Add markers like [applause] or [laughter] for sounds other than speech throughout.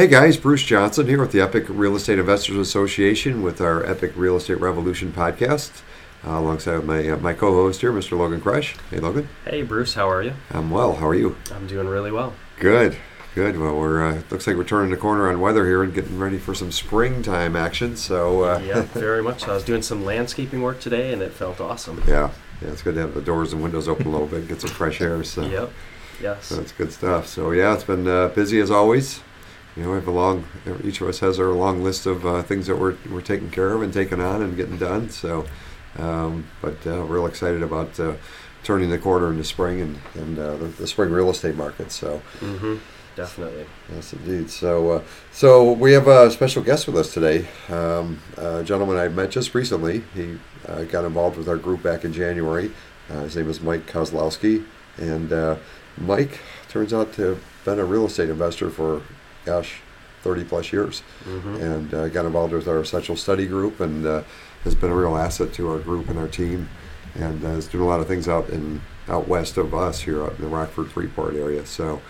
Hey guys, Bruce Johnson here with the Epic Real Estate Investors Association with our Epic Real Estate Revolution podcast, uh, alongside my uh, my co-host here, Mr. Logan Krutsch. Hey Logan. Hey Bruce, how are you? I'm well. How are you? I'm doing really well. Good. Good. Well, we're uh, looks like we're turning the corner on weather here and getting ready for some springtime action. So uh, [laughs] yeah, very much. I was doing some landscaping work today, and it felt awesome. [laughs] Yeah, yeah, it's good to have the doors and windows open a little bit, get some fresh air. So Yep. Yes. so that's good stuff. So yeah, it's been uh, busy as always. You know, we have a long. Each of us has our long list of uh, things that we're we're taking care of and taking on and getting done. So, um, but uh, real excited about uh, turning the corner into spring and and uh, the, the spring real estate market. So. Mm-hmm. Definitely. Yes, indeed. So, uh, so we have a special guest with us today. Um, a gentleman I met just recently. He uh, got involved with our group back in January. Uh, his name is Mike Kozlowski, and uh, Mike turns out to have been a real estate investor for, gosh, 30 plus years, Mm-hmm. and uh, got involved with our essential study group, and uh, has been a real asset to our group and our team, and uh, is doing a lot of things out in out west of us here out in the Rockford Freeport area. So.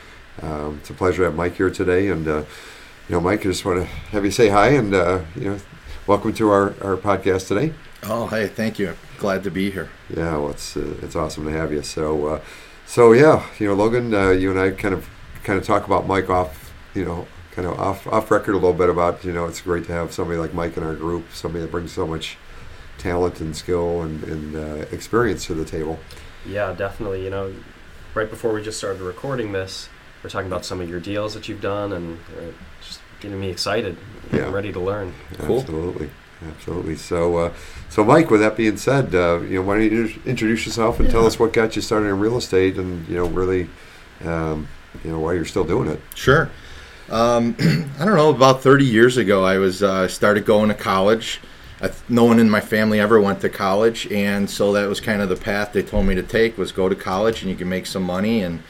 Um, it's a pleasure to have Mike here today, and uh, you know, Mike, I just want to have you say hi and uh, you know, welcome to our, our podcast today. Oh, hey, thank you. Glad to be here. Yeah, well, it's uh, it's awesome to have you. So, uh, so yeah, you know, Logan, uh, you and I kind of kind of talk about Mike off, you know, kind of off off record a little bit about you know, it's great to have somebody like Mike in our group, somebody that brings so much talent and skill and, and uh, experience to the table. Yeah, definitely. You know, right before we just started recording this, we're talking about some of your deals that you've done, and uh, just getting me excited, Yeah. and ready to learn. Cool. Absolutely, absolutely. So, uh, so Mike, with that being said, uh, you know, why don't you introduce yourself and tell us what got you started in real estate, and you know, really, um, you know, why you're still doing it. Sure. Um, [clears throat] I don't know. About 30 years ago, I was uh, started going to college. I, no one in my family ever went to college, and so that was kind of the path they told me to take was go to college and you can make some money. And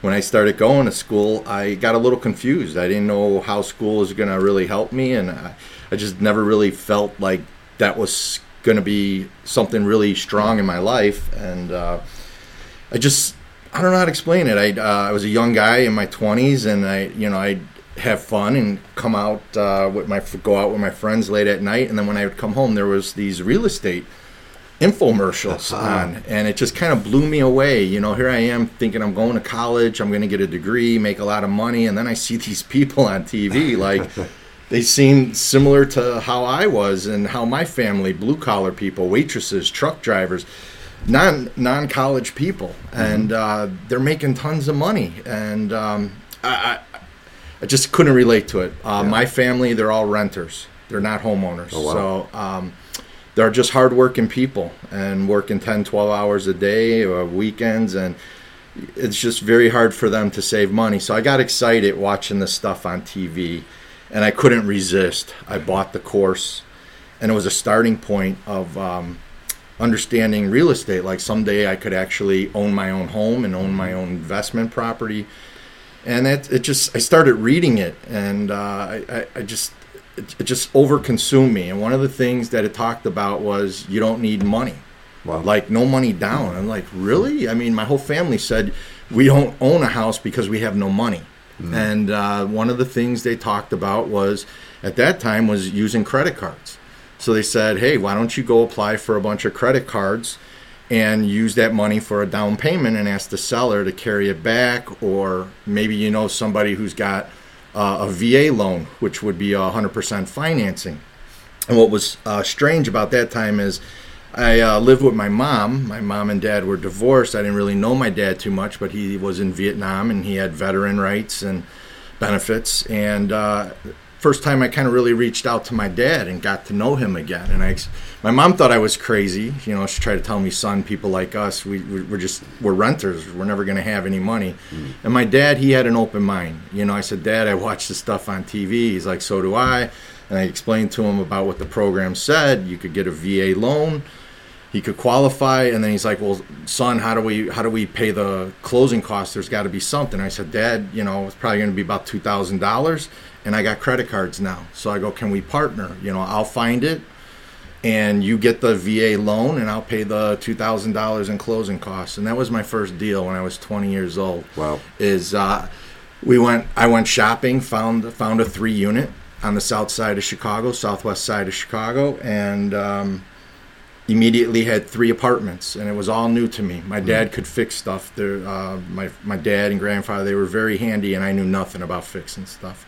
when I started going to school, I got a little confused. I didn't know how school was going to really help me, and I, I just never really felt like that was going to be something really strong in my life. And uh, I just I don't know how to explain it. I uh, I was a young guy in my twenties, and I you know I have fun and come out uh, with my go out with my friends late at night, and then when I would come home, there was these real estate infomercials on, and it just kind of blew me away. You know, here I am thinking I'm going to college, I'm going to get a degree, make a lot of money, and then I see [laughs] these people on TV like. [laughs] They seem similar to how I was and how my family, blue collar people, waitresses, truck drivers, non non college people, and uh, they're making tons of money. And um, I, I just couldn't relate to it. Uh, Yeah. My family, they're all renters; they're not homeowners. Oh, wow. So um, they're just hardworking people and working 10, 12 hours a day, or weekends, and it's just very hard for them to save money. So I got excited watching this stuff on TV, and I couldn't resist. I bought the course, and it was a starting point of um, understanding real estate. Like someday I could actually own my own home and own my own investment property. And it, it just I started reading it, and uh, I, I, just it, it just overconsumed me. And one of the things that it talked about was you don't need money Wow. like no money down. I'm like, really? I mean, my whole family said we don't own a house because we have no money. And uh, one of the things they talked about was at that time was using credit cards. So they said, hey, why don't you go apply for a bunch of credit cards and use that money for a down payment and ask the seller to carry it back, or maybe you know somebody who's got uh, a VA loan, which would be 100% financing. And what was uh, strange about that time is I uh, lived with my mom. My mom and dad were divorced. I didn't really know my dad too much, but he was in Vietnam and he had veteran rights and benefits. And uh, first time I kind of really reached out to my dad and got to know him again. And I, my mom thought I was crazy. You know, she tried to tell me, son, people like us, we, we- we're just, we're renters. We're never going to have any money. Mm. And my dad, he had an open mind. You know, I said, Dad, I watch the stuff on TV. He's like, so do I. And I explained to him about what the program said. You could get a VA loan he could qualify and then he's like well son how do we how do we pay the closing costs? There's got to be something. I said dad you know it's probably going to be about $2000 and i got credit cards now. So i go can we partner? You know i'll find it and you get the va loan and i'll pay the $2000 in closing costs. And that was my first deal when i was 20 years old. Wow. is uh, we went. I went shopping, found found a three unit on the south side of Chicago, southwest side of Chicago, and um, immediately had three apartments, and it was all new to me. My dad could fix stuff. There, uh, my my dad and grandfather they were very handy, and I knew nothing about fixing stuff.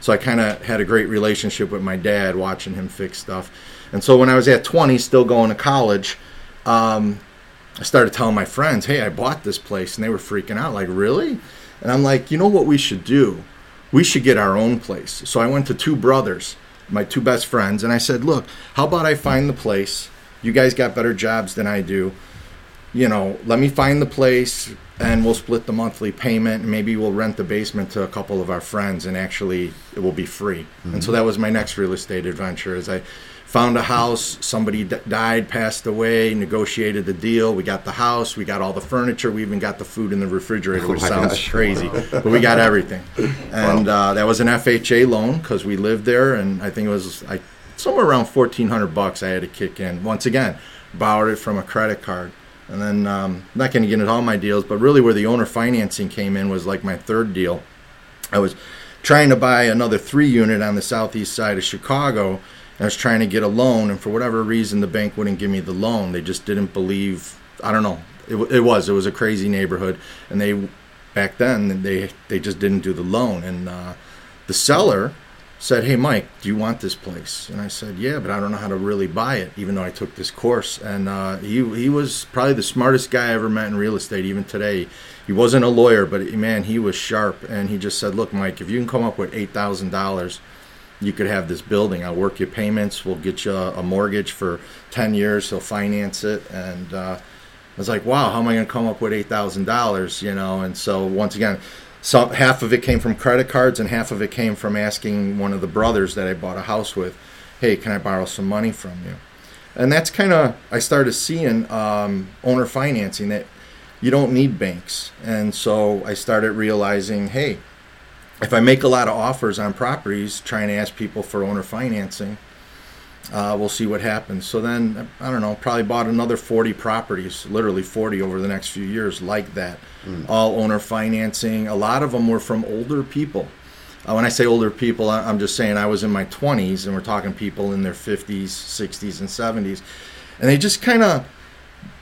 So I kind of had a great relationship with my dad, watching him fix stuff. And so when I was at 20, still going to college, um, I started telling my friends, "Hey, I bought this place," and they were freaking out, like, "Really?" And I'm like, "You know what we should do? We should get our own place." So I went to two brothers, my two best friends, and I said, "Look, how about I find the place? You guys got better jobs than I do. You know, let me find the place, and we'll split the monthly payment, and maybe we'll rent the basement to a couple of our friends, and actually, it will be free." And so that was my next real estate adventure. Is I found a house somebody d- died passed away negotiated the deal we got the house we got all the furniture we even got the food in the refrigerator which my sounds gosh. crazy but we got everything [laughs] and uh, that was an fha loan because we lived there and i think it was I, somewhere around 1400 bucks i had to kick in once again borrowed it from a credit card and then um, not going to get into all my deals but really where the owner financing came in was like my third deal I was trying to buy another three unit on the southeast side of Chicago. And I was trying to get a loan, and for whatever reason, the bank wouldn't give me the loan. They just didn't believe. I don't know. It, it was it was a crazy neighborhood, and they back then they they just didn't do the loan. And uh, the seller said, "Hey, Mike, do you want this place?" And I said, "Yeah, but I don't know how to really buy it, even though I took this course." And uh, he he was probably the smartest guy I ever met in real estate, even today. He wasn't a lawyer, but man, he was sharp. And he just said, "Look, Mike, if you can come up with eight thousand dollars." You could have this building. I'll work your payments. We'll get you a, mortgage for ten years. He'll finance it, and uh, I was like, "Wow, how am I going to come up with eight thousand dollars?" You know. And so once again, some half of it came from credit cards, and half of it came from asking one of the brothers that I bought a house with, "Hey, can I borrow some money from you?" And that's kind of I started seeing um, owner financing that you don't need banks, and so I started realizing, hey, if I make a lot of offers on properties, trying to ask people for owner financing, uh, we'll see what happens. So then, I don't know, probably bought another 40 properties, literally 40 over the next few years, like that. All owner financing. A lot of them were from older people. Uh, when I say older people, I- I'm just saying I was in my 20s, and we're talking people in their 50s, 60s, and 70s. And they just kind of,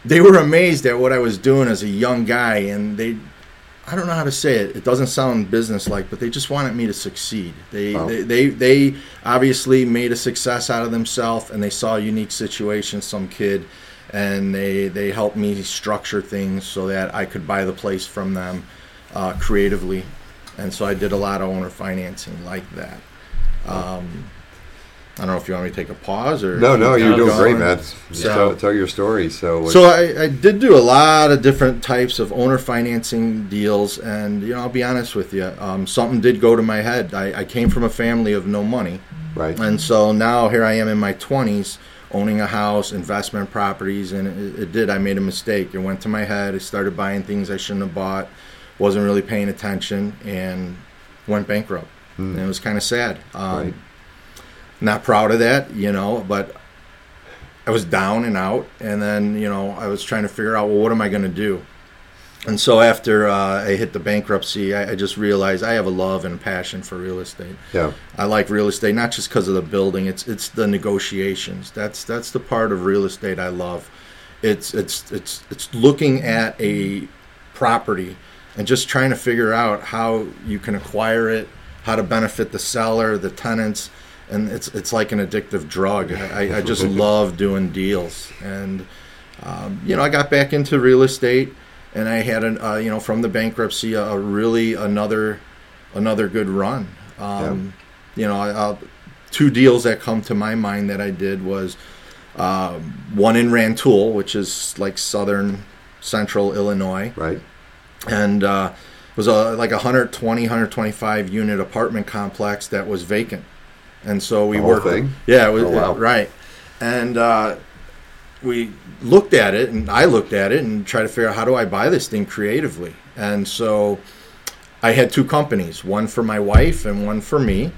they were amazed at what I was doing as a young guy, and they, I don't know how to say it. It doesn't sound business-like, but they just wanted me to succeed. They, Wow. they, they, they obviously made a success out of themselves, and they saw a unique situation, some kid, and they, they helped me structure things so that I could buy the place from them uh, creatively. And so I did a lot of owner financing like that. Um, I don't know if you want me to take a pause or No, no, you're doing great, man. So- tell, tell your story. So, So I, I did do a lot of different types of owner financing deals, and you know I'll be honest with you, um, something did go to my head. I, I came from a family of no money, right, and so now here I am in my twenties, owning a house, investment properties, and it, it did. I made a mistake. It went to my head. I started buying things I shouldn't have bought. Wasn't really paying attention, and went bankrupt. And it was kind of sad. Um, Right. Not proud of that, you know, but I was down and out, and then you know I was trying to figure out well, what am I going to do? And so after uh, I hit the bankruptcy, I, I just realized I have a love and passion for real estate. yeah, I like real estate not just because of the building; it's it's the negotiations. That's that's the part of real estate I love. It's it's it's it's looking at a property and just trying to figure out how you can acquire it, how to benefit the seller, the tenants, and it's it's like an addictive drug. I, I just love doing deals, and um, you know I got back into real estate, and I had an uh, you know from the bankruptcy a, a really another another good run. Um, You know, I, I'll, two deals that come to my mind that I did was um, one in Rantoul, which is like southern central Illinois, right, and uh, it was a like a 120 125 unit apartment complex that was vacant and so we worked thing? yeah it was, Oh, wow. right and uh, we looked at it and i looked at it and tried to figure out how do i buy this thing creatively and so i had two companies one for my wife and one for me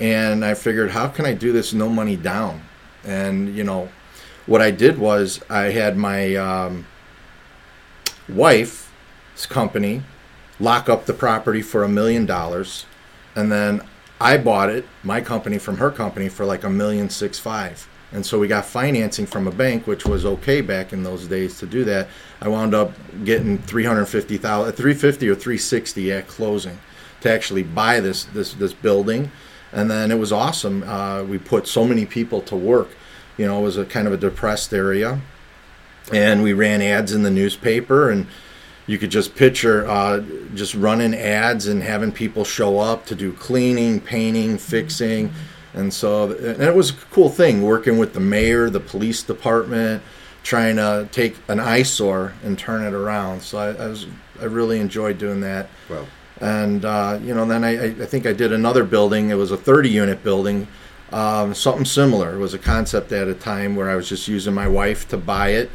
and i figured how can i do this no money down and you know what i did was i had my um, wife's company lock up the property for a million dollars, and then I bought it, my company from her company for like a million six five. And so we got financing from a bank, which was okay back in those days to do that. I wound up getting 350,000, 350 or 360 at closing to actually buy this this this building, and then it was awesome. Uh, we put so many people to work. You know, it was a kind of a depressed area, and we ran ads in the newspaper and you could just picture uh, just running ads and having people show up to do cleaning, painting, fixing, and so and it was a cool thing working with the mayor, the police department, trying to take an eyesore and turn it around. So I, I was I really enjoyed doing that. Well, And uh, you know, then I, I think I did another building. It was a 30 unit building, um, something similar. It was a concept at a time where I was just using my wife to buy it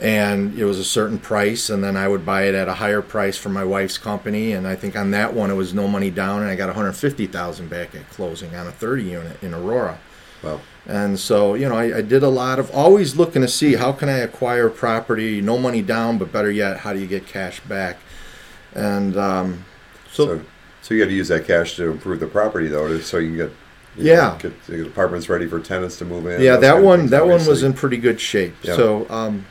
and it was a certain price and then i would buy it at a higher price from my wife's company and i think on that one it was no money down and i got 150000 back at closing on a 30 unit in aurora well, and so you know I, I did a lot of always looking to see how can i acquire property no money down but better yet how do you get cash back and um, so, so so you got to use that cash to improve the property though, to, so you can get you Yeah. know, get, get apartments ready for tenants to move in. yeah that one that one was in pretty good shape Yeah. so um,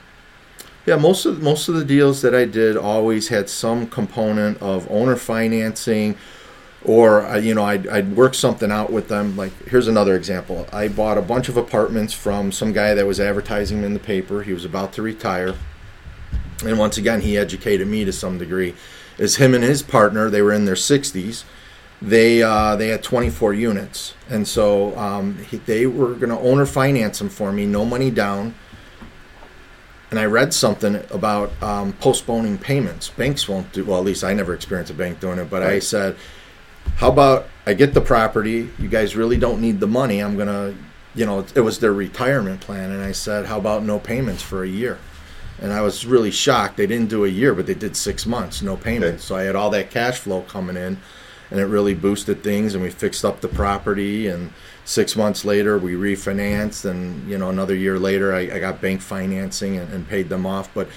yeah most of most of the deals that i did always had some component of owner financing or uh, you know I'd, I'd work something out with them. Like here's another example. I bought a bunch of apartments from some guy that was advertising in the paper. He was about to retire. And once again he educated me to some degree. Is him and his partner they were in their 60s they uh, they had 24 units. And so um, he, they were going to owner finance them for me no money down and I read something about um, postponing payments. Banks won't do well. At least I never experienced a bank doing it. But I said, "How about I get the property? You guys really don't need the money. I'm gonna, you know, it was their retirement plan." And I said, "How about no payments for a year?" And I was really shocked. They didn't do a year, but they did six months, no payments. So I had all that cash flow coming in, and it really boosted things. And we fixed up the property. And six months later, we refinanced. And you know, another year later, I, I got bank financing and, and paid them off. But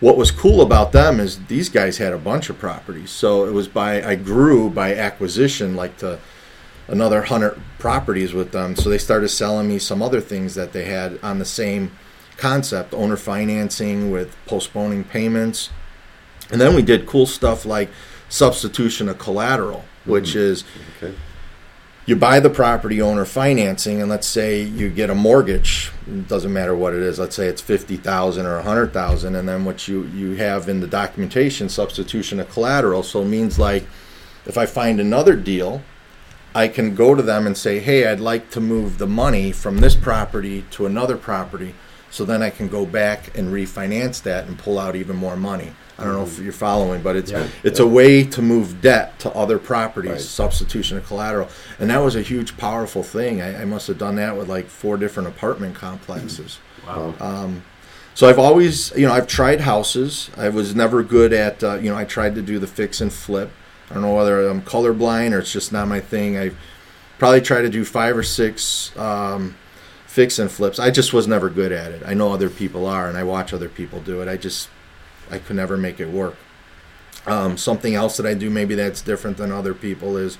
what was cool about them is these guys had a bunch of properties. So it was by I grew by acquisition, like to another hundred properties with them. So they started selling me some other things that they had on the same concept, owner financing with postponing payments. And then we did cool stuff like substitution of collateral, which mm-hmm. is Okay. You buy the property owner financing and let's say you get a mortgage doesn't matter what it is let's say it's 50000 or 100000 and then what you, you have in the documentation substitution of collateral. So it means like if i find another deal i can go to them and say hey i'd like to move the money from this property to another property so then i can go back and refinance that and pull out even more money. I don't know if you're following but it's Yeah. it's a way to move debt to other properties Right. substitution of collateral. And that was a huge powerful thing. I, I must have done that with like four different apartment complexes. [clears throat] Wow. so i've always you know i've tried houses. I was never good at uh, you know i tried to do the fix and flip. I don't know whether i'm colorblind or it's just not my thing. I probably tried to do five or six um, fix and flips i just was never good at it i know other people are and i watch other people do it i just i could never make it work um, something else that i do maybe that's different than other people is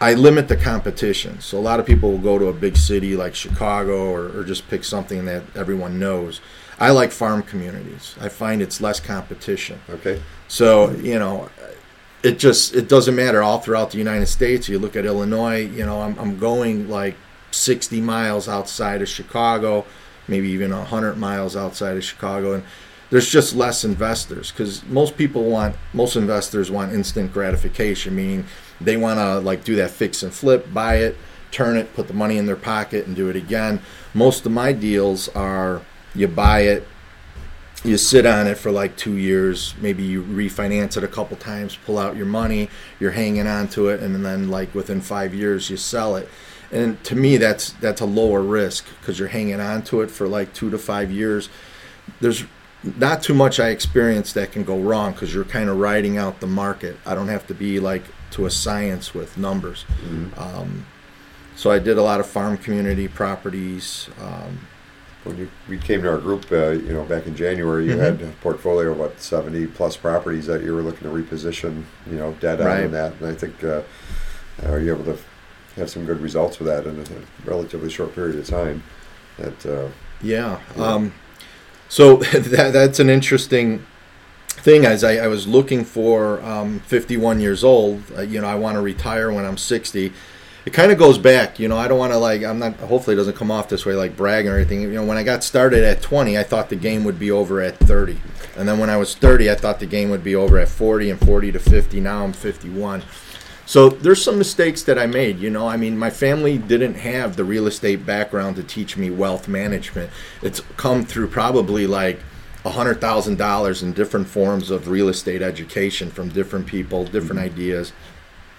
I limit the competition. So a lot of people will go to a big city like Chicago or, or just pick something that everyone knows. I like farm communities. I find it's less competition. Okay. So you know, it just it doesn't matter all throughout the United States. You look at Illinois. You know, I'm I'm going like 60 miles outside of Chicago, maybe even 100 miles outside of Chicago, and there's just less investors because most people want most investors want instant gratification, meaning they want to like do that fix and flip, buy it, turn it, put the money in their pocket, and do it again. Most of my deals are you buy it, you sit on it for like two years maybe you refinance it a couple times pull out your money you're hanging on to it and then like within five years you sell it and to me that's that's a lower risk because you're hanging on to it for like two to five years. There's not too much i experience that can go wrong because you're kind of riding out the market. I don't have to be like to a science with numbers. Um, so i did a lot of farm community properties um, when you we came to our group, uh, you know, back in January, you Mhm. had a portfolio of what seventy plus properties that you were looking to reposition, you know, dead on Right. in that, and I think uh, are you able to have some good results with that in a relatively short period of time? That uh, Yeah. Yeah. Um, so [laughs] that, that's an interesting thing. As I, I was looking for um, 51 years old, uh, you know, I want to retire when I'm 60. It kind of goes back, you know. I don't want to like. I'm not. Hopefully, it doesn't come off this way, like bragging or anything. You know, when I got started at 20, I thought the game would be over at 30, and then when I was 30, I thought the game would be over at 40 and 40 to 50. Now I'm 51. So there's some mistakes that I made. You know, I mean, my family didn't have the real estate background to teach me wealth management. It's come through probably like a hundred thousand dollars in different forms of real estate education from different people, different ideas,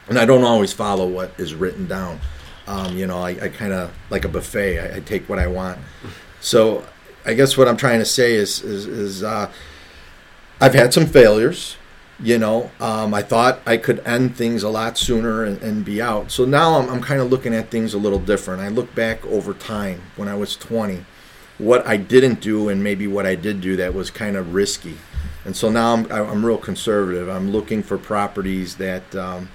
and I don't always follow what is written down. Um, you know, I, I kind of like a buffet. I, I take what I want. So I guess what I'm trying to say is is, is uh, I've had some failures. You know, um, I thought I could end things a lot sooner and, and be out. So now I'm, I'm kind of looking at things a little different. I look back over time when I was 20, what I didn't do and maybe what I did do that was kind of risky. And so now I'm, I'm real conservative. I'm looking for properties that um,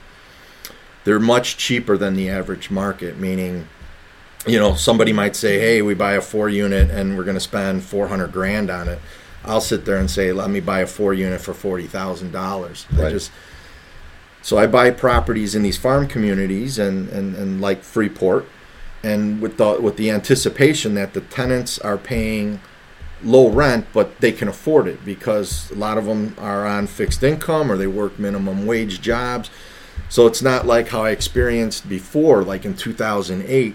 they're much cheaper than the average market, meaning, you know, somebody might say, hey, we buy a four unit and we're going to spend 400 grand on it. I'll sit there and say, let me buy a four unit for forty thousand dollars. I Right. just so I buy properties in these farm communities and, and, and like Freeport, and with the with the anticipation that the tenants are paying low rent, but they can afford it because a lot of them are on fixed income or they work minimum wage jobs. So it's not like how I experienced before, like in 2008,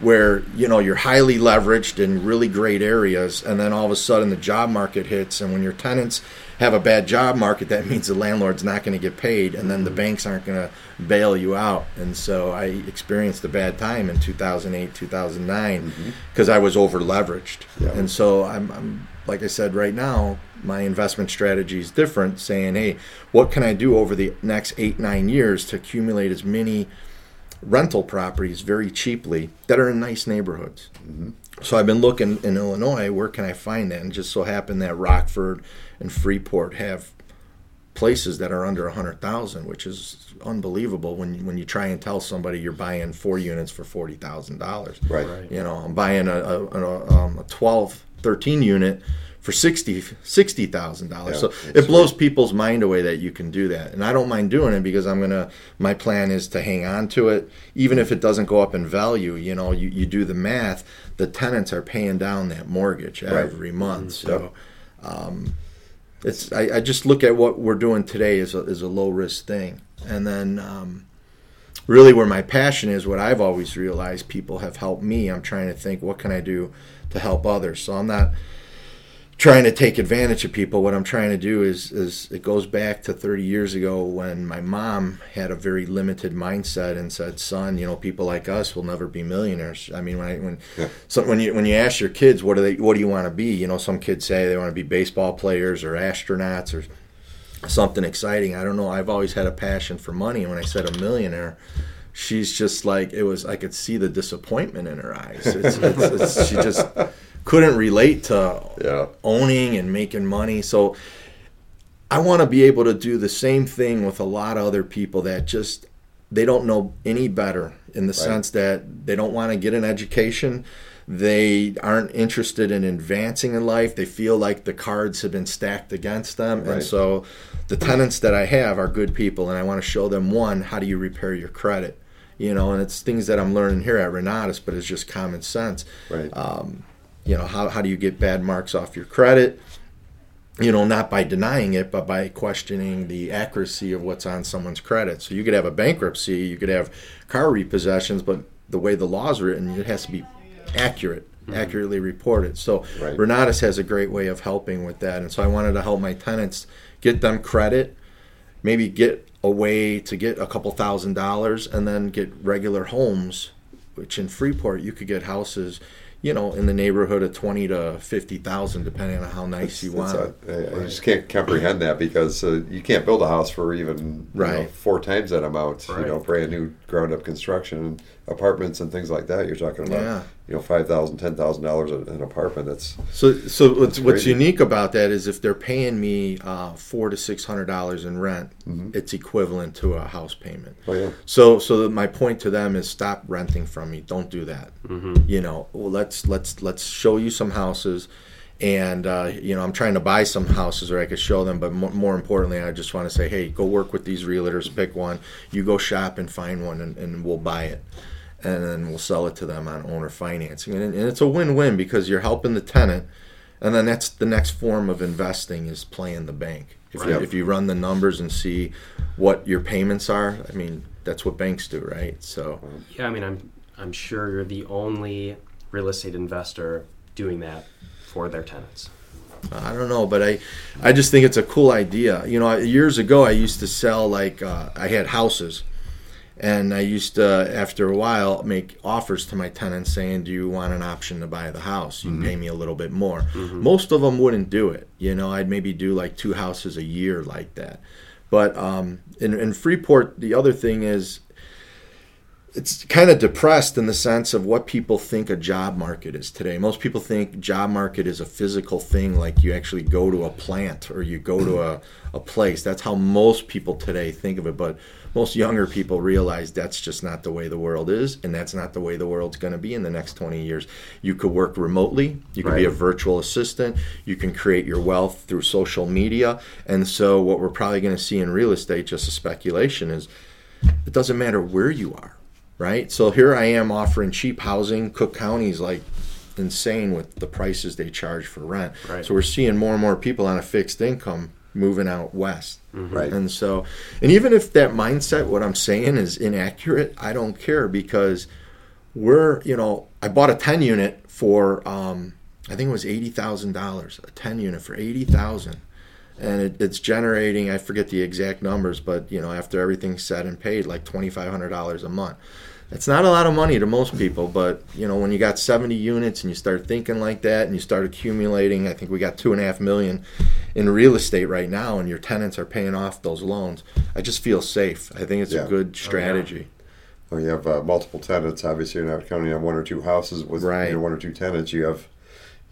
where you know you're highly leveraged in really great areas, and then all of a sudden the job market hits, and when your tenants have a bad job market, that means the landlord's not going to get paid, and then the mm-hmm. banks aren't going to bail you out. And so I experienced a bad time in 2008, 2009, because mm-hmm. I was over leveraged. Yeah. And so I'm, I'm, like I said, right now my investment strategy is different. Saying, hey, what can I do over the next eight, nine years to accumulate as many rental properties very cheaply that are in nice neighborhoods. So I've been looking in Illinois, where can I find that? And just so happened that Rockford and Freeport have places that are under a hundred thousand, which is unbelievable when you, when you try and tell somebody you're buying four units for forty thousand dollars. right. Right. You know, I'm buying a, a, a, um, a 12, 13 unit for 60 $60,000. So that's it blows people's mind away that you can do that. And I don't mind doing it because I'm going to, my plan is to hang on to it. Even if it doesn't go up in value, you know, you, you do the math, the tenants are paying down that mortgage Right. every month. So, um, it's, I, I just look at what we're doing today as a, as a low risk thing. And then, um, really where my passion is what i've always realized people have helped me i'm trying to think what can i do to help others so i'm not trying to take advantage of people what i'm trying to do is is it goes back to 30 years ago when my mom had a very limited mindset and said son you know people like us will never be millionaires i mean when I, when Yeah. so when you when you ask your kids what do they what do you want to be you know some kids say they want to be baseball players or astronauts or something exciting. I don't know. I've always had a passion for money. And when I said a millionaire, she's just like, it was, I could see the disappointment in her eyes. It's, it's, it's, she just couldn't relate to Yeah. owning and making money. So I want to be able to do the same thing with a lot of other people that just, they don't know any better in the sense that they don't want to get an education. They aren't interested in advancing in life. They feel like the cards have been stacked against them. Right. And so the tenants that I have are good people, and I want to show them one, how do you repair your credit? You know, and it's things that I'm learning here at Renatus, but it's just common sense. Right. Um, you know, how, how do you get bad marks off your credit? You know, not by denying it, but by questioning the accuracy of what's on someone's credit. So you could have a bankruptcy, you could have car repossessions, but the way the law's written, it has to be accurate, mm-hmm. accurately reported. So Right. Renatus has a great way of helping with that. And so I wanted to help my tenants get them credit, maybe get a way to get a couple thousand dollars, and then get regular homes, which in Freeport you could get houses, you know, in the neighborhood of twenty to fifty thousand, depending on how nice you It's want. a- I I just can't comprehend that because uh, you can't build a house for even you know, four times that amount. You know, brand new ground up construction and apartments and things like that. You're talking about Yeah. you know five thousand, ten thousand dollars an apartment. That's So, so what's, what's unique about that is if they're paying me uh, four to six hundred dollars in rent, Mm-hmm. it's equivalent to a house payment. oh yeah, So, so that my point to them is stop renting from me. Don't do that. Mm-hmm. You know, well, let's let's let's show you some houses, and uh, you know, I'm trying to buy some houses where I could show them. But more, more importantly, I just want to say, hey, go work with these realtors, pick one. You go shop and find one, and, and we'll buy it, and then we'll sell it to them on owner financing, and, and it's a win-win because you're helping the tenant. And then that's the next form of investing is playing the bank. If, you, if you run the numbers and see what your payments are, I mean, that's what banks do, right? So, Yeah, I mean, I'm I'm sure you're the only real estate investor doing that for their tenants. I don't know, but I, I just think it's a cool idea. You know, years ago I used to sell like uh, I had houses, and I used to after a while make offers to my tenants saying, "Do you want an option to buy the house? You can pay me a little bit more." Most of them wouldn't do it. You know, I'd maybe do like two houses a year like that. But um, in, in Freeport, the other thing is it's kind of depressed in the sense of what people think a job market is today. Most people think job market is a physical thing, like you actually go to a plant or you go to a, a place. That's how most people today think of it. But most younger people realize that's just not the way the world is, and that's not the way the world's going to be in the next 20 years. You could work remotely, you can be a virtual assistant, you can create your wealth through social media. And so, what we're probably going to see in real estate, just a speculation, is it doesn't matter where you are, right? So here I am offering cheap housing. Cook County's like insane with the prices they charge for rent. Right. So we're seeing more and more people on a fixed income moving out west. right. And so, and even if that mindset, what I'm saying is inaccurate, I don't care because we're, you know, I bought a 10 unit for, um, I think it was $80,000, a 10 unit for 80000 and it, it's generating, I forget the exact numbers, but, you know, after everything's said and paid, like $2,500 a month. It's not a lot of money to most people, but you know when you got 70 units and you start thinking like that and you start accumulating, I think we got two and a half million in real estate right now, and your tenants are paying off those loans. I just feel safe. I think it's Yeah. a good strategy. When you have uh, multiple tenants, obviously you're not counting on one or two houses with Right. you know, one or two tenants. You have,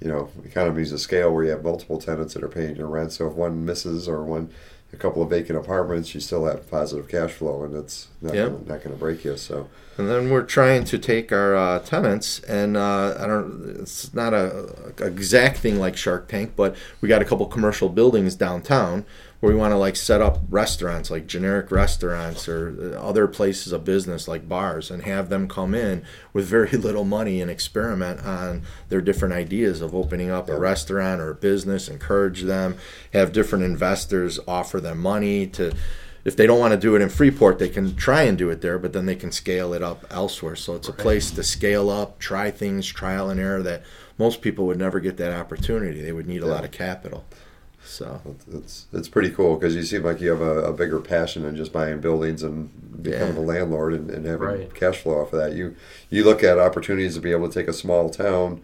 you know, economies of scale where you have multiple tenants that are paying your rent. So if one misses or one, a couple of vacant apartments, you still have positive cash flow, and it's not Yep. gonna, not going to break you. So And then we're trying to take our uh, tenants, and uh, I don't. It's not a, a exact thing like Shark Tank, but we got a couple commercial buildings downtown where we want to like set up restaurants, like generic restaurants or other places of business like bars, and have them come in with very [laughs] little money and experiment on their different ideas of opening up a restaurant or a business. Encourage them, have different investors offer them money to if they don't want to do it in Freeport, they can try and do it there, but then they can scale it up elsewhere. So it's a place to scale up, try things, trial and error that most people would never get that opportunity. They would need a lot of capital. So it's it's pretty cool because you seem like you have a, a bigger passion than just buying buildings and becoming Yeah. a landlord and, and having Right. cash flow off of that. You you look at opportunities to be able to take a small town,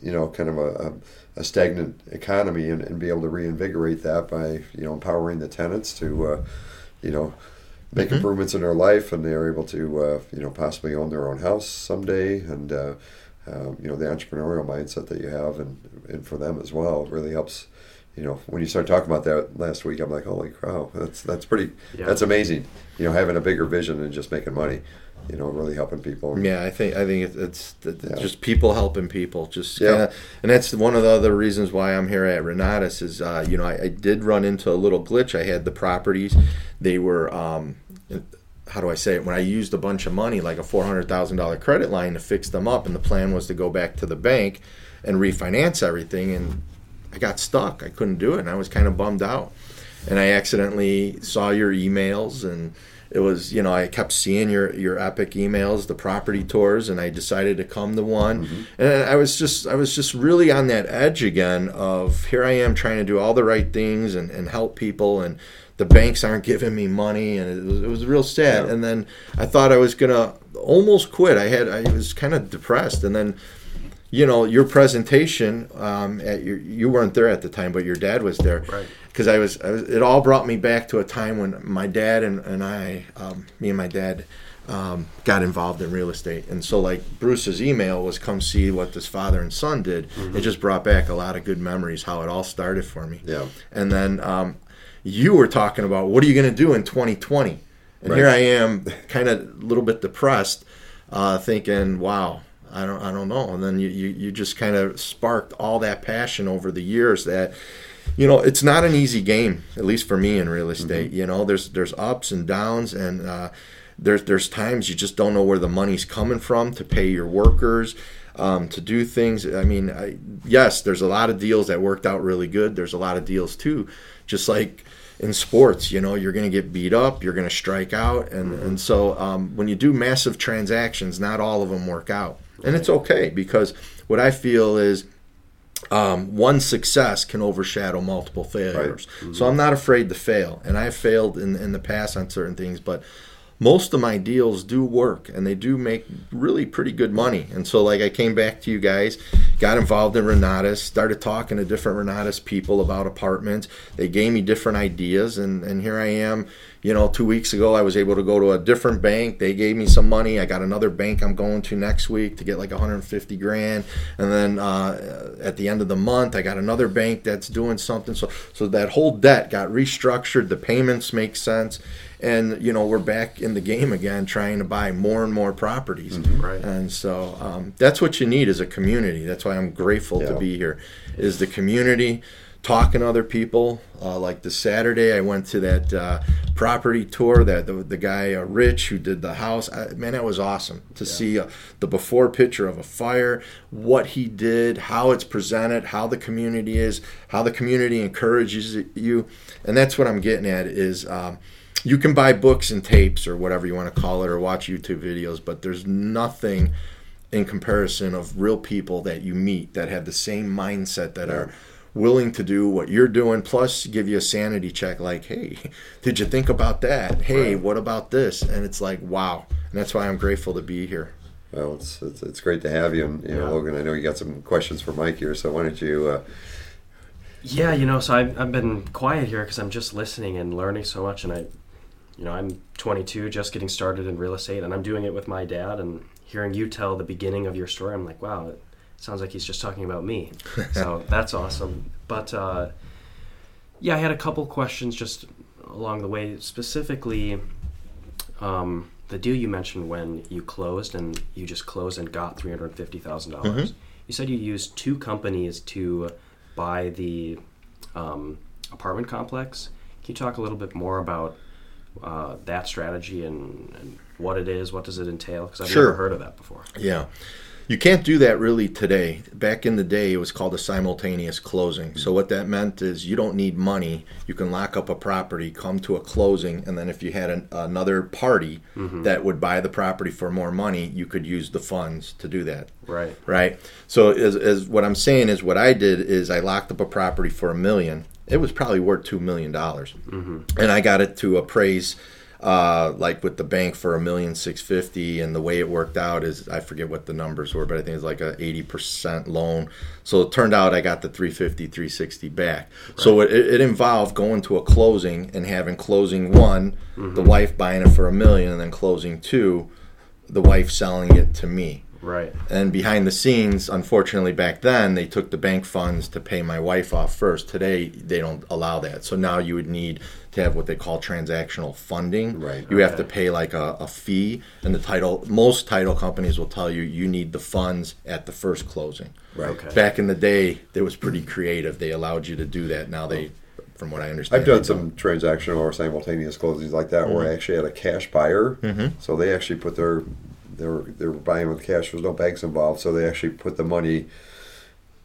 you know, kind of a, a, stagnant economy and, and be able to reinvigorate that by you know empowering the tenants to, uh, you know. Make Mhm. improvements in their life, and they're able to, uh, you know, possibly own their own house someday, and uh, um, you know the entrepreneurial mindset that you have, and and for them as well, really helps you know, when you start talking about that last week, I'm like, holy cow, that's that's pretty, Yeah. that's amazing. You know, having a bigger vision than just making money. You know, really helping people. yeah, I think I think it's, it's Yeah. just people helping people. Just Yeah. kind of, and that's one of the other reasons why I'm here at Renatus is, uh, you know, I, I did run into a little glitch. I had the properties; they were. Um, how do I say it? When I used a bunch of money, like a four hundred thousand dollar credit line, to fix them up, and the plan was to go back to the bank and refinance everything, and I got stuck. I couldn't do it, and I was kind of bummed out. And I accidentally saw your emails, and it was you know I kept seeing your your epic emails, the property tours, and I decided to come to one. Mm-hmm. And I was just I was just really on that edge again of here I am trying to do all the right things and, and help people and the banks aren't giving me money and it was, it was real sad Yeah. and then i thought i was gonna almost quit i had i was kind of depressed and then you know your presentation um, at your you weren't there at the time but your dad was there Right. because I was, I was it all brought me back to a time when my dad and, and i um, me and my dad um, got involved in real estate. And so, like Bruce's email was, "Come see what this father and son did." It just brought back a lot of good memories how it all started for me. Yeah. And then um, you were talking about what are you going to do in 2020, and Right. here I am, kind of a little bit depressed, uh, thinking, "Wow." I don't, I don't know. And then you, you, you just kind of sparked all that passion over the years that, you know, it's not an easy game, at least for me in real estate. You know, there's there's ups and downs, and uh, there's there's times you just don't know where the money's coming from to pay your workers, um, to do things. I mean, I, yes, there's a lot of deals that worked out really good. There's a lot of deals too, just like in sports. You know, you're going to get beat up, you're going to strike out, and and so um, when you do massive transactions, not all of them work out, and it's okay because what I feel is um, one success can overshadow multiple failures. So I'm not afraid to fail, and I've failed in in the past on certain things, but most of my deals do work and they do make really pretty good money. And so, like, I came back to you guys, got involved in Renatus, started talking to different Renatus people about apartments. They gave me different ideas, and, and here I am. You know, two weeks ago, I was able to go to a different bank. They gave me some money. I got another bank I'm going to next week to get like 150 grand. And then uh, at the end of the month, I got another bank that's doing something. So, so that whole debt got restructured. The payments make sense and you know we're back in the game again trying to buy more and more properties. Right. and so um, that's what you need as a community. That's why i'm grateful to be here is the community talking to other people. Uh, like this saturday i went to that uh, property tour that the, the guy uh, rich who did the house. I, man that was awesome to see uh, the before picture of a fire what he did how it's presented how the community is how the community encourages you. And that's what i'm getting at is um, you can buy books and tapes or whatever you want to call it or watch YouTube videos, but there's nothing in comparison of real people that you meet that have the same mindset that are willing to do what you're doing plus give you a sanity check like hey [laughs] did you think about that hey what about this and it's like wow and that's why i'm grateful to be here Well, it's, it's it's great to have you, and you know, Yeah. Logan. I know you got some questions for Mike here, so why don't you? Uh, Yeah, you know, so I've, I've been quiet here because I'm just listening and learning so much. And I, you know, I'm 22, just getting started in real estate, and I'm doing it with my dad. And hearing you tell the beginning of your story, I'm like, wow, it sounds like he's just talking about me. [laughs] so that's awesome. But uh, yeah, I had a couple questions just along the way. Specifically, um, the deal you mentioned when you closed and you just closed and got three hundred fifty thousand dollars. You said you used two companies to buy the um, apartment complex. Can you talk a little bit more about uh, that strategy and, and what it is? What does it entail? Because I've Sure. never heard of that before. Yeah. You can't do that really today. Back in the day, it was called a simultaneous closing. So, what that meant is you don't need money. You can lock up a property, come to a closing, and then if you had an, another party that would buy the property for more money, you could use the funds to do that. Right. Right. So, as, as what I'm saying is, what I did is I locked up a property for a million. It was probably worth two million dollars, and I got it to appraise, uh, like with the bank for a million six fifty. And the way it worked out is, I forget what the numbers were, but I think it's like a eighty percent loan. So it turned out I got the 350, 360 back. So it, it involved going to a closing and having closing one, the wife buying it for a million, and then closing two, the wife selling it to me. Right. And behind the scenes, unfortunately, back then they took the bank funds to pay my wife off first. Today they don't allow that. So now you would need to have what they call transactional funding. Right. You have to pay like a, a fee, and the title. Most title companies will tell you you need the funds at the first closing. right. Okay. Back in the day, it was pretty creative. They allowed you to do that. Now they, from what I understand, I've done some transactional or simultaneous closings like that where I actually had a cash buyer. Mhm. So they actually put their they were they were buying with cash. There was no banks involved, so they actually put the money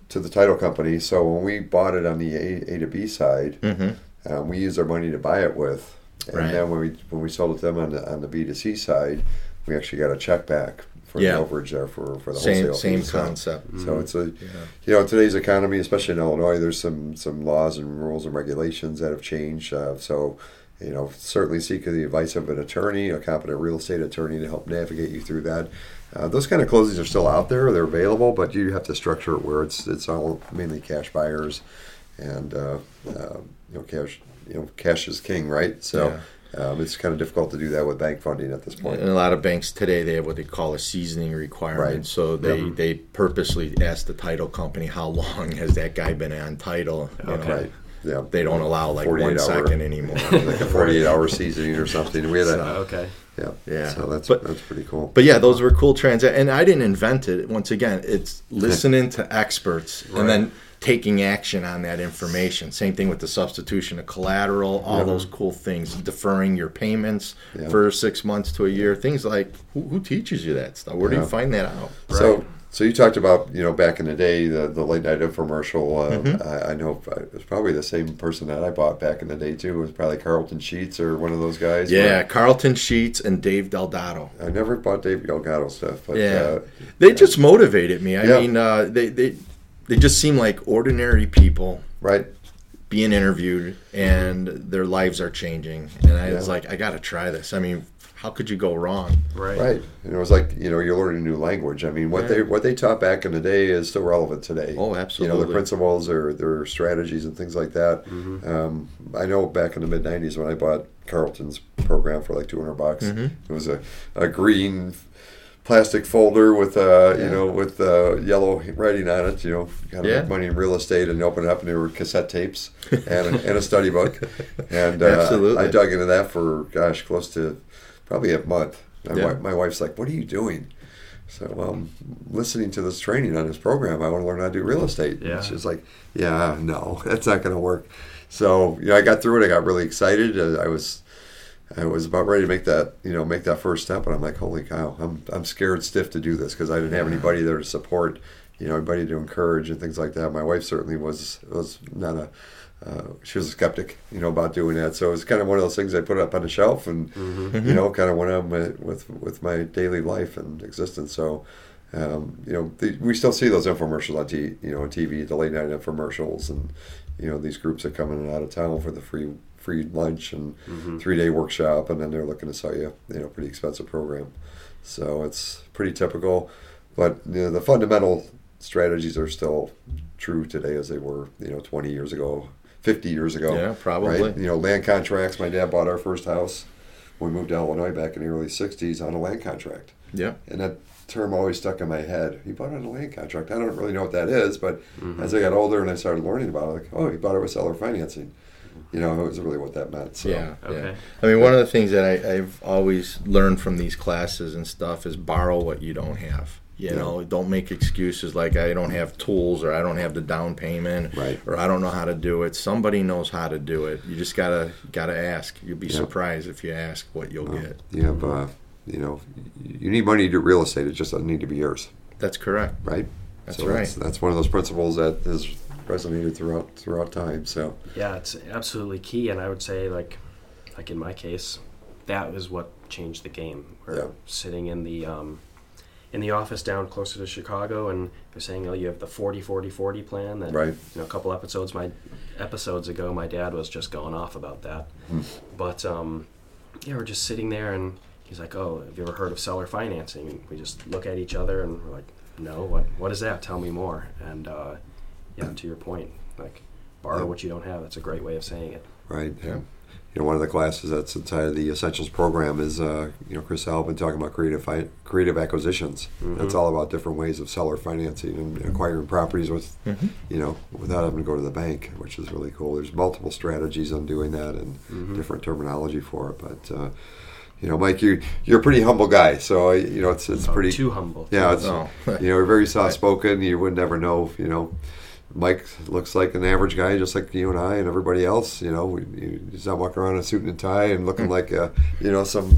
to the title company. So when we bought it on the A, a to B side. Mhm. um, we used our money to buy it with, and Right. then when we when we sold it to them on the on the B to C side, we actually got a check back for Yeah. the overage there for for the Same wholesale. same. So- concept. So it's a Yeah. you know, today's economy, especially in Illinois, there's some some laws and rules and regulations that have changed. Uh, so, you know, certainly seek the advice of an attorney, a competent real estate attorney, to help navigate you through that. Uh, those kind of closings are still out there; they're available, but you have to structure it where it's it's all mainly cash buyers, and uh, uh, you know, cash you know, cash is king, right? So Yeah. Um, it's kind of difficult to do that with bank funding at this point. And a lot of banks today they have what they call a seasoning requirement. Right. So they, they purposely ask the title company how long has that guy been on title. You Okay. know, Right. Yeah. They don't allow like 48 one hour. second anymore. [laughs] like a 48 hour seasoning or something. We had [laughs] So, a, okay. yeah. Yeah. So that's, But- that's pretty cool. But yeah, those were cool trends. And I didn't invent it. Once again, it's [laughs] listening to experts and then taking action on that information. Same thing with the substitution of collateral, all those cool things, deferring your payments for six months to a year. Things like who, who teaches you that stuff? Where do you find that out? So, so you talked about you know back in the day the, the late night infomercial. Uh, Mm-hmm. I, I know it was probably the same person that I bought back in the day too. It was probably Carleton Sheets or one of those guys. Yeah, Carleton Sheets and Dave Del Dotto. I never bought Dave Del Dotto stuff. But, Yeah, uh, they just motivated me. I Yeah. mean, uh, they they they just seem like ordinary people right. being interviewed, and their lives are changing. And I was like, I got to try this. I mean, how could you go wrong? Right. Right, and it was like you know you're learning a new language. I mean, what Yeah. they what they taught back in the day is still relevant today. Oh, absolutely. You know, the principles or their strategies and things like that. Mm-hmm. Um, I know back in the mid '90s when I bought Carleton's program for like 200 bucks, Mm-hmm. it was a, a green plastic folder with uh, you Yeah. know with uh, yellow writing on it. You know, kind of Yeah. make money in real estate, and you open it up and there were cassette tapes and a, and a study book. [laughs] And uh, Absolutely. I dug into that for gosh, close to probably a month. My, Yeah. wife, my wife's like, "What are you doing?" So, well, I'm listening to this training on this program. I want to learn how to do real estate. Yeah. And she's like, "Yeah, no, [laughs] that's not going to work." So, you know, I got through it. I got really excited. I was, I was about ready to make that, you know, make that first step, and I'm like, "Holy cow! I'm, I'm scared stiff to do this because I didn't have anybody there to support, you know, anybody to encourage and things like that." My wife certainly was was not a. Uh, she was a skeptic, you know, about doing that. So it was kind of one of those things I put up on the shelf, and you know, kind of went on my, with with my daily life and existence. So, um, you know, the, we still see those infomercials on t- you know on TV, the late night infomercials, and you know these groups that come in and out of town for the free free lunch and three day workshop, and then they're looking to sell you you know pretty expensive program. So it's pretty typical, but you know, the fundamental strategies are still true today as they were you know 20 years ago, 50 years ago. Yeah, probably. Right? You know, land contracts. My dad bought our first house. when We moved to Illinois back in the early '60s on a land contract. Yeah. And that term always stuck in my head. He bought it on a land contract. I don't really know what that is, but Mm-hmm. as I got older and I started learning about it, like, oh, he bought it with seller financing. You know, it was really what that meant. So, Yeah, Okay. yeah. I mean, one of the things that I, I've always learned from these classes and stuff is borrow what you don't have. You Yeah. know, don't make excuses like I don't have tools or I don't have the down payment Right. or I don't know how to do it. Somebody knows how to do it. You just gotta gotta ask. You'll be Yeah. surprised if you ask what you'll Well, get. you have, uh, you know, you need money to do real estate. It just doesn't need to be yours, That's correct. right? That's so right. That's, that's one of those principles that has resonated throughout throughout time. So, Yeah, it's absolutely key, and I would say like, like in my case, that was what changed the game. We're Yeah. sitting in the um, in the office down closer to Chicago, and they're saying, "Oh, you have the 40-40-40 plan." That Right. you know, a couple episodes my episodes ago, my dad was just going off about that. But um, yeah, we're just sitting there, and he's like, "Oh, have you ever heard of seller financing?" And we just look at each other, and we're like, "No, what what is that? Tell me more." And uh, yeah, to your point, like borrow what you don't have. That's a great way of saying it. right. Yeah. You know, one of the classes that's inside of the essentials program is, uh, you know, Chris Albin talking about creative fi- creative acquisitions. That's all about different ways of seller financing and acquiring properties with, Mm-hmm. you know, without having to go to the bank, which is really cool. There's multiple strategies on doing that and different terminology for it. But, uh, you know, Mike, you you're a pretty humble guy, so you know it's it's Oh, pretty too humble. Yeah, it's Oh. you know, you're very [laughs] soft spoken. You would never know. You know, Mike looks like an average guy, just like you and I and everybody else. You know, we, he's not walking around in a suit and tie and looking like a, you know some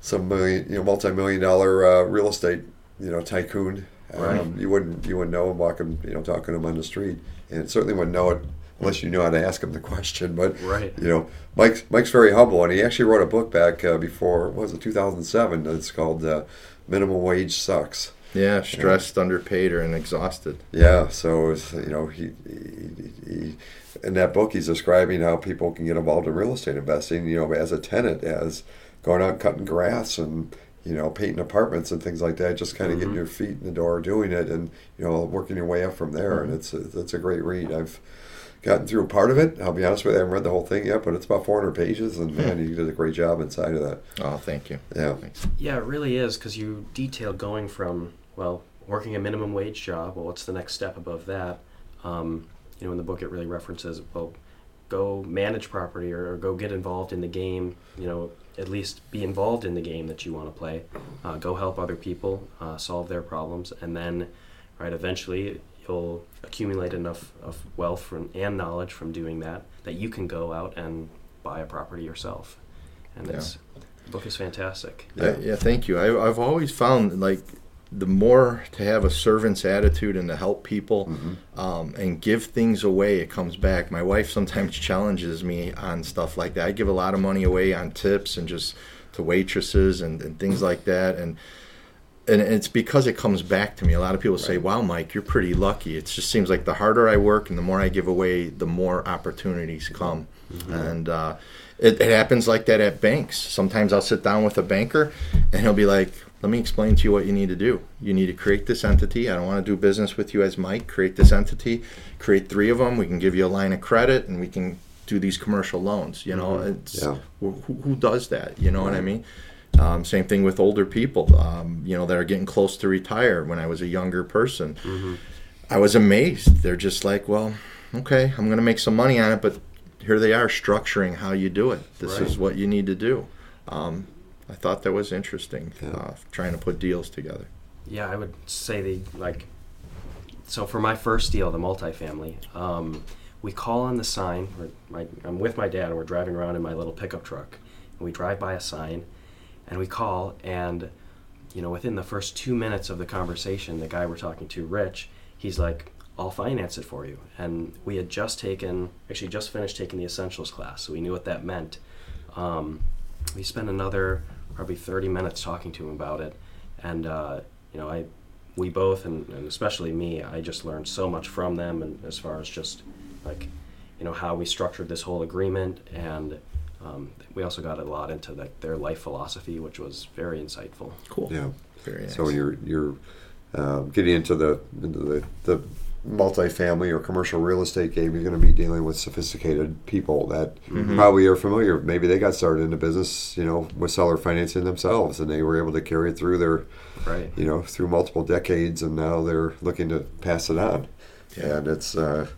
some million, you know multi-million dollar uh, real estate you know tycoon. Right. Um, you wouldn't you wouldn't know him walking you know talking to him on the street, and certainly wouldn't know it unless you knew how to ask him the [laughs] question. But Right. you know, Mike's Mike's very humble, and he actually wrote a book back uh, before what was it 2007. It's called uh, "Minimum Wage Sucks." Yeah, stressed, underpaid, or and exhausted. Yeah, so it was, you know he, he, he in that book he's describing how people can get involved in real estate investing. You know, as a tenant, as going out cutting grass and you know painting apartments and things like that. Just kind of getting mm-hmm. your feet in the door, doing it, and you know working your way up from there. And mm-hmm. it's a, it's a great read. I've gotten through a part of it. I'll be honest with you, I haven't read the whole thing yet, but it's about 400 pages, and man, you did a great job inside of that. Oh, thank you. Yeah. Thanks. Yeah, it really is because you detail going from well working a minimum wage job. Well, what's the next step above that? Um, you know, in the book, it really references well, go manage property or, or go get involved in the game. You know, at least be involved in the game that you want to play. Uh, go help other people uh, solve their problems, and then, right, eventually you'll accumulate enough of wealth from, and knowledge from doing that that you can go out and buy a property yourself. And Yeah. it's the book is fantastic. Yeah, yeah thank you. I, I've always found like the more to have a servant's attitude and to help people um, and give things away, it comes back. My wife sometimes [laughs] challenges me on stuff like that. I give a lot of money away on tips and just to waitresses and, and things like that. And and it's because it comes back to me. A lot of people say, "Wow, Mike, you're pretty lucky." It just seems like the harder I work and the more I give away, the more opportunities come. And uh, it, it happens like that at banks. Sometimes I'll sit down with a banker, and he'll be like, "Let me explain to you what you need to do. You need to create this entity. I don't want to do business with you as Mike. Create this entity. Create three of them. We can give you a line of credit, and we can do these commercial loans. You know, it's Yeah. who, who does that? You know what I mean? Um, same thing with older people, um, you know, that are getting close to retire. When I was a younger person, I was amazed. They're just like, well, okay, I'm going to make some money on it, but here they are structuring how you do it. This is what you need to do. Um, I thought that was interesting, Yeah. uh, trying to put deals together. Yeah, I would say the like. So for my first deal, the multifamily, um, we call on the sign. My, I'm with my dad, and we're driving around in my little pickup truck. And we drive by a sign, and we call, and you know, within the first two minutes of the conversation, the guy we're talking to, Rich, he's like, "I'll finance it for you." And we had just taken, actually, just finished taking the essentials class, so we knew what that meant. Um, we spent another probably 30 minutes talking to him about it, and uh, you know, I, we both, and, and especially me, I just learned so much from them, and as far as just like, you know, how we structured this whole agreement, and um, we also got a lot into like their life philosophy, which was very insightful. Cool. Yeah. Very nice. So when you're you're um, getting into the into the, the multifamily or commercial real estate game, you're going to be dealing with sophisticated people that probably are familiar. Maybe they got started in the business, you know, with seller financing themselves, and they were able to carry it through their, Right. you know, through multiple decades, and now they're looking to pass it on. Yeah. And it's, uh,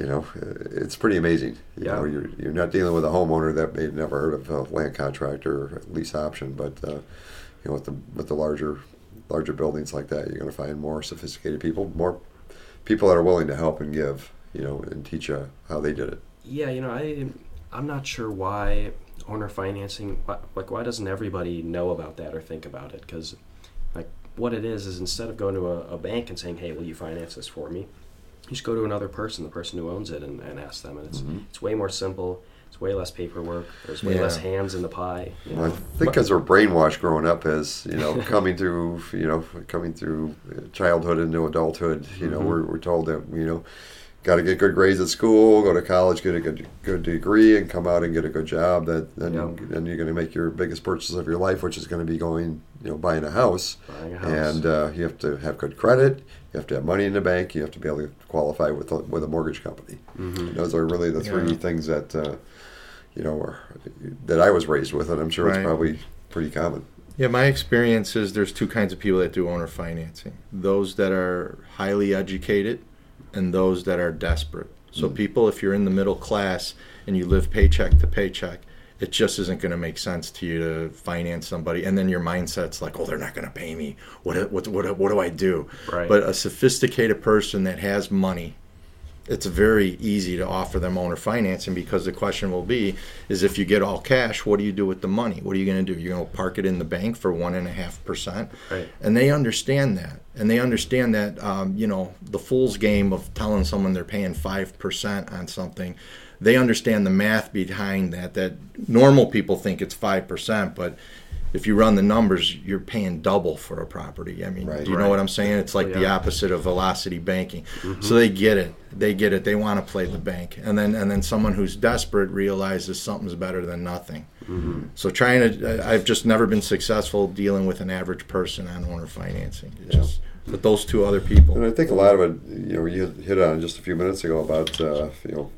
you know, it's pretty amazing. You Yeah. know, you're you're not dealing with a homeowner that may have never heard of a land contractor or lease option, but uh, you know, with the with the larger larger buildings like that, you're going to find more sophisticated people, more people that are willing to help and give, you know, and teach you how they did it. Yeah, you know, I I'm not sure why owner financing like why doesn't everybody know about that or think about it because like what it is is instead of going to a, a bank and saying hey will you finance this for me just go to another person the person who owns it and, and ask them and it's mm-hmm. it's way more simple it's way less paperwork there's way Yeah. less hands in the pie you Well, I think because we're brainwashed growing up as you know, [laughs] coming through you know, coming through uh, childhood into adulthood. You know, mm-hmm. we're, we're told that you know, got to get good grades at school, go to college, get a good good degree, and come out and get a good job. That then Yep. then you're going to make your biggest purchase of your life, which is going to be going you know buying a house. Buying a house. And uh, you have to have good credit. You have to have money in the bank. You have to be able to qualify with a, with a mortgage company. Those are really the three Yeah. things that uh, you know are, that I was raised with, and I'm sure Right. it's probably pretty common. Yeah, my experience is there's two kinds of people that do owner financing those that are highly educated and those that are desperate. So, people, if you're in the middle class and you live paycheck to paycheck, it just isn't going to make sense to you to finance somebody. And then your mindset's like, oh, they're not going to pay me. What, what, what, what do I do? Right. But a sophisticated person that has money, it's very easy to offer them owner financing because the question will be is if you get all cash what do you do with the money what are you going to do you're going to park it in the bank for one and a half percent Right. and they understand that and they understand that um, you know the fool's game of telling someone they're paying 5% on something they understand the math behind that that normal people think it's 5% but if you run the numbers, you're paying double for a property. I mean, Right. do you know what I'm saying? It's like the Yeah. opposite of velocity banking. So they get it. They get it. They want to play the bank, and then and then someone who's desperate realizes something's better than nothing. So trying to, I- I've just never been successful dealing with an average person on owner financing. It's Yeah. just with those two other people. And I think a lot of it, you know, you hit on just a few minutes ago about, uh, you know,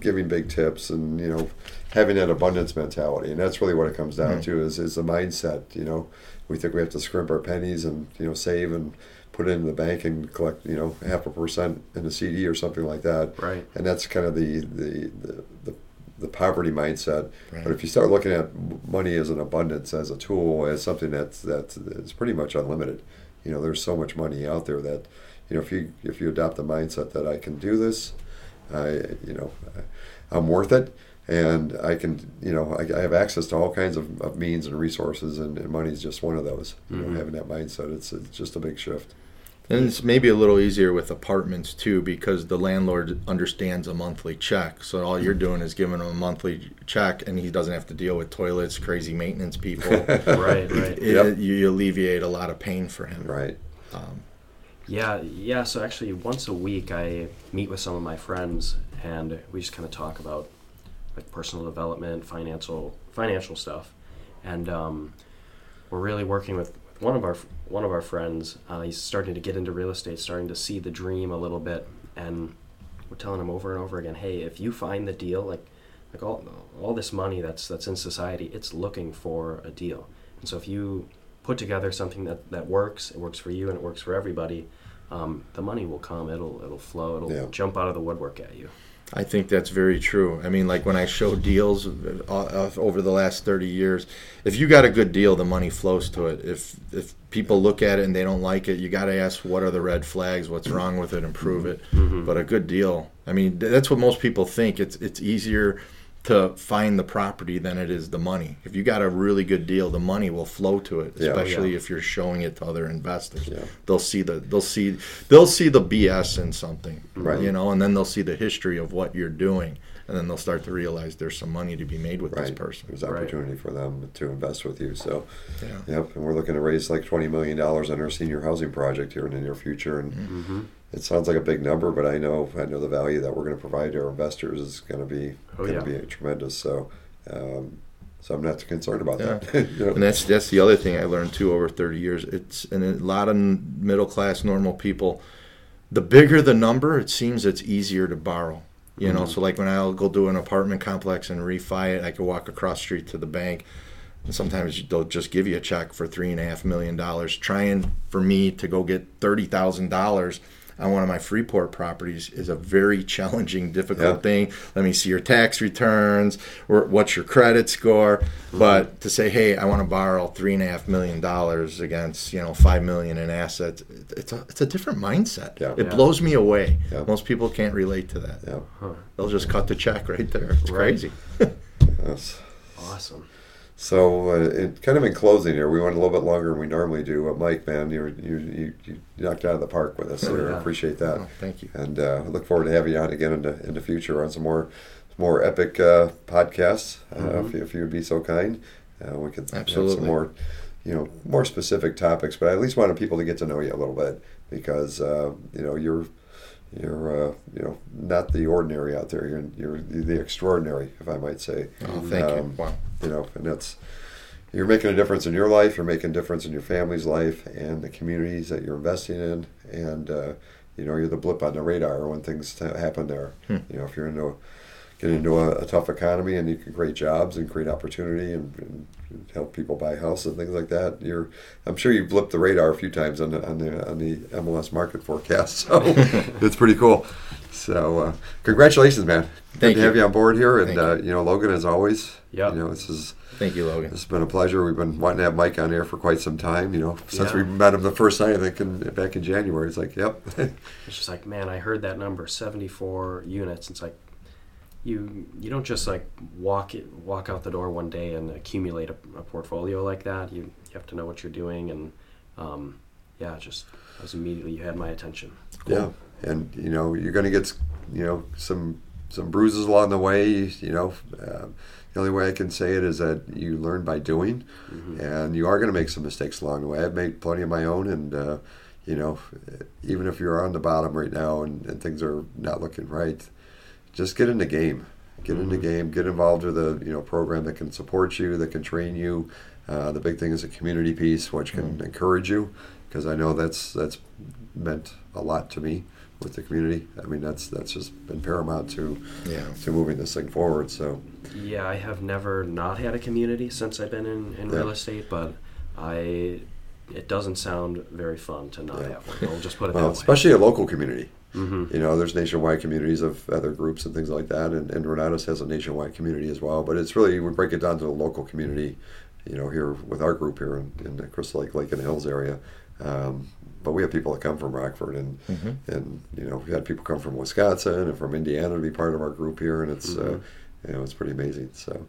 giving big tips and, you know, having that abundance mentality. And that's really what it comes down Right. to is, is the mindset, you know. We think we have to scrimp our pennies and, you know, save and put it in the bank and collect, you know, half a percent in a CD or something like that. Right. And that's kind of the, the, the, the, the poverty mindset. Right. But if you start looking at money as an abundance, as a tool, as something that's, that's, that's pretty much unlimited, you know, there's so much money out there that, you know, if you if you adopt the mindset that I can do this, I you know, I'm worth it, and I can you know I, I have access to all kinds of, of means and resources, and, and money is just one of those. You Mhm. know, having that mindset, it's it's just a big shift. And it's maybe a little easier with apartments too because the landlord understands a monthly check. So all you're doing is giving him a monthly check and he doesn't have to deal with toilets, crazy maintenance people. [laughs] right, right. It- Yep. You alleviate a lot of pain for him. Right. Um, Yeah, yeah. So actually, once a week, I meet with some of my friends, and we just kind of talk about like personal development, financial financial stuff, and um, we're really working with one of our one of our friends. Uh, he's starting to get into real estate, starting to see the dream a little bit, and we're telling him over and over again, hey, if you find the deal, like like all all this money that's that's in society, it's looking for a deal, and so if you put together something that, that works, it works for you and it works for everybody, um, the money will come. It'll it'll flow. It'll Yeah. jump out of the woodwork at you. I think that's very true. I mean, like when I show deals uh, uh, over the last 30 years, if you got a good deal, the money flows to it. If if people look at it and they don't like it, you got to ask what are the red flags, what's wrong with it, improve it. But a good deal, I mean, that's what most people think. It's it's easier to find the property than it is the money. If you got a really good deal, the money will flow to it, especially Yeah. if you're showing it to other investors. Yeah. They'll see the they'll see they'll see the BS in something, Right. You know, and then they'll see the history of what you're doing, and then they'll start to realize there's some money to be made with this person. There's Right. opportunity for them to invest with you. So, Yeah. yep. And we're looking to raise like twenty million dollars on our senior housing project here in the near future, and Mm-hmm. It sounds like a big number, but I know I know the value that we're going to provide to our investors is going to be Oh, going yeah. to be tremendous. So, um, so I'm not too concerned about Yeah. that. You know? And that's that's the other thing I learned too over 30 years. It's and a lot of middle class normal people. The bigger the number, it seems it's easier to borrow. You know, Mhm. so like when I'll go do an apartment complex and refi it, I can walk across the street to the bank, and sometimes they'll just give you a check for three and a half million dollars, trying for me to go get thirty thousand dollars on one of my Freeport properties is a very challenging, difficult Yeah. thing. Let me see your tax returns, or what's your credit score. Mm-hmm. But to say, hey, I want to borrow three and a half million dollars against you know five million in assets, it's a it's a different mindset. Yeah. It Yeah. blows me away. Yeah. Most people can't relate to that. yeah. Huh. They'll just cut the check right there. It's Right. crazy. [laughs] Yes. Awesome. So, uh, it, kind of in closing here, we went a little bit longer than we normally do. But Mike, man, you you you, you knocked out of the park with us. Oh, here. I appreciate that. Oh, thank you. and uh, look forward to having you on again in the in the future on some more more epic uh, podcasts. Uh, Mhm. if, you, if you would be so kind, uh, we could have Absolutely. some more you know more specific topics. But I at least wanted people to get to know you a little bit because uh, you know you're you're uh, you know not the ordinary out there. You're you're the extraordinary, if I might say. Oh, thank Um, you. Wow. You know, and that's you're making a difference in your life. You're making a difference in your family's life and the communities that you're investing in. And uh, you know, you're the blip on the radar when things t- happen there. Hmm. You know, if you're into get into a, a tough economy and you can create jobs and create opportunity and, and help people buy houses and things like that. You're, I'm sure you've blipped the radar a few times on the on the on the MLS market forecast. [laughs] So [laughs] it's pretty cool. So uh, congratulations, man. Good Thank to you. have you on board here, and uh, you. know, Logan, as always. Yep. You know, this is Thank you, Logan. it's been a pleasure. We've been wanting to have Mike on air for quite some time. You know, since Yeah. we met him the first time, I think in, back in January. It's like, yep, [laughs] It's just like, man, I heard that number, 74 units. It's like, you you don't just like walk it, walk out the door one day and accumulate a, a portfolio like that. You you have to know what you're doing, and um, yeah, just I was immediately you had my attention. yeah. And you know, you're going to get you know some some bruises along the way. You know, uh, the only way I can say it is that you learn by doing, and you are going to make some mistakes along the way. I've made plenty of my own, and uh, you know, even if you're on the bottom right now and, and things are not looking right, just get in the game. Get in the game. Get involved with a you know program that can support you, that can train you. Uh, the big thing is a community piece, which can encourage you, because I know that's that's meant a lot to me with the community. I mean, that's that's just been paramount to Yeah. to moving this thing forward. So Yeah, I have never not had a community since I've been in, in Yeah. real estate, but I it doesn't sound very fun to not Yeah. have one. We'll just put it well, that way. especially a local community. Hmm You know, there's nationwide communities of other groups and things like that, and, and Renatus has a nationwide community as well. But it's really we break it down to the local community. You know, here with our group here in, in the Crystal Lake, Lake and Hills area. Um, but we have people that come from Rockford, and and you know, we had people come from Wisconsin and from Indiana to be part of our group here, and it's uh, you know, it's pretty amazing. So.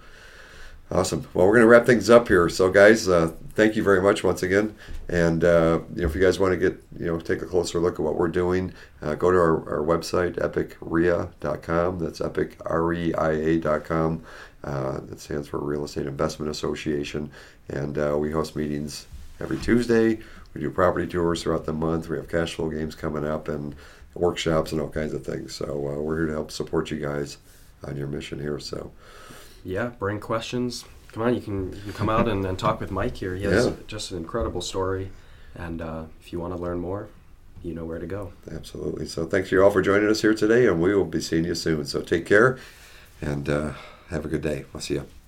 Awesome. Well, we're going to wrap things up here. So, guys, uh, thank you very much once again. And uh, you know, if you guys want to get you know take a closer look at what we're doing, uh, go to our, our website epicreia.com. That's epic r e i a.com. Uh, that stands for Real Estate Investment Association, and uh, we host meetings every Tuesday. We do property tours throughout the month. We have cash flow games coming up and workshops and all kinds of things. So uh, we're here to help support you guys on your mission here. So. Yeah, bring questions. Come on, you can you can come out and, and talk with Mike here. He has Yeah. just an incredible story, and uh, if you want to learn more, you know where to go. Absolutely. So thanks you all for joining us here today, and we will be seeing you soon. So take care and uh, have a good day. I'll see you.